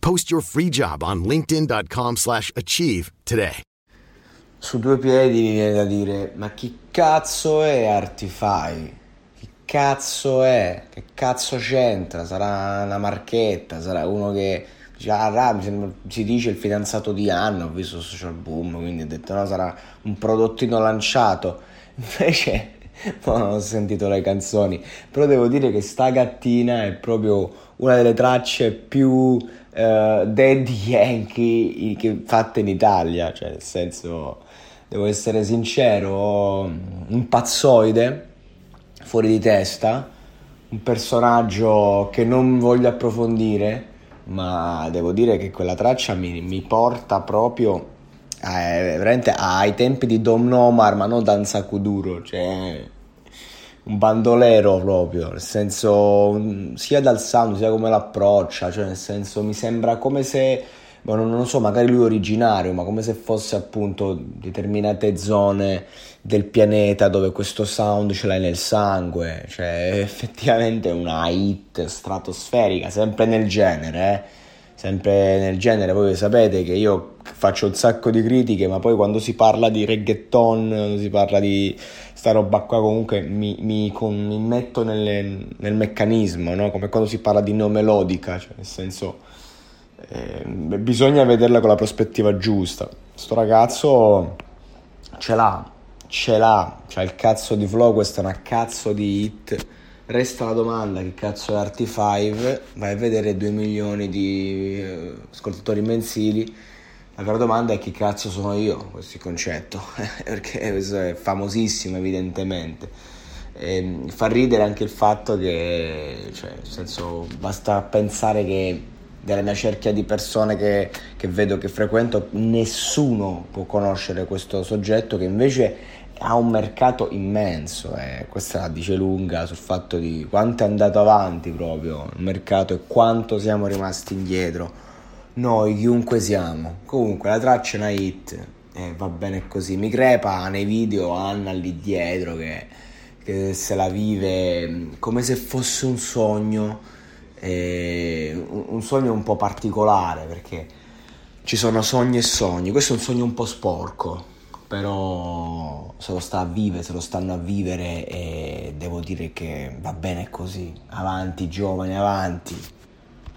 Post your free job on linkedin.com/achieve slash achieve today. Su due piedi mi viene da dire, ma chi cazzo è Artify? Chi cazzo è? Che cazzo c'entra? Sarà una marchetta, sarà uno che già ah, si dice il fidanzato di Anna, ho visto Social Boom, quindi ho detto no, sarà un prodottino lanciato. Invece no, non ho sentito le canzoni, però devo dire che sta gattina è proprio una delle tracce più eh, Daddy Yankee fatte in Italia, cioè nel senso, devo essere sincero, un pazzoide fuori di testa, un personaggio che non voglio approfondire, ma devo dire che quella traccia mi, mi porta proprio eh, veramente ai tempi di Dom Nomar, ma non Danza Kuduro, cioè un bandolero proprio, nel senso sia dal sound sia come l'approccia, cioè nel senso mi sembra come se, boh, non, non so, magari lui è originario, ma come se fosse appunto determinate zone del pianeta dove questo sound ce l'hai nel sangue, cioè è effettivamente una hit stratosferica, sempre nel genere, eh. Sempre nel genere, voi sapete che io faccio un sacco di critiche, ma poi quando si parla di reggaeton, quando si parla di sta roba qua, comunque mi, mi, con- mi metto nelle- nel meccanismo, no? Come quando si parla di neomelodica, cioè nel senso eh, bisogna vederla con la prospettiva giusta. Sto ragazzo ce l'ha, ce l'ha, c'ha il cazzo di flow, questa è una cazzo di hit. Resta la domanda, che cazzo è Arti5? Vai a vedere 2 milioni di eh, ascoltatori mensili. La vera domanda è chi cazzo sono io, questo concetto, perché questo è famosissimo evidentemente. E fa ridere anche il fatto che, cioè, nel senso, basta pensare che della mia cerchia di persone che, che vedo, che frequento, nessuno può conoscere questo soggetto che invece ha un mercato immenso e questa la dice lunga sul fatto di quanto è andato avanti proprio il mercato e quanto siamo rimasti indietro. Noi chiunque siamo. Comunque la traccia è una hit e va bene così. Mi crepa nei video Anna lì dietro che, che se la vive mh, come se fosse un sogno eh, un sogno un po' particolare perché ci sono sogni e sogni. Questo è un sogno un po' sporco però se lo sta a vivere, se lo stanno a vivere e devo dire che va bene così. Avanti giovani, avanti.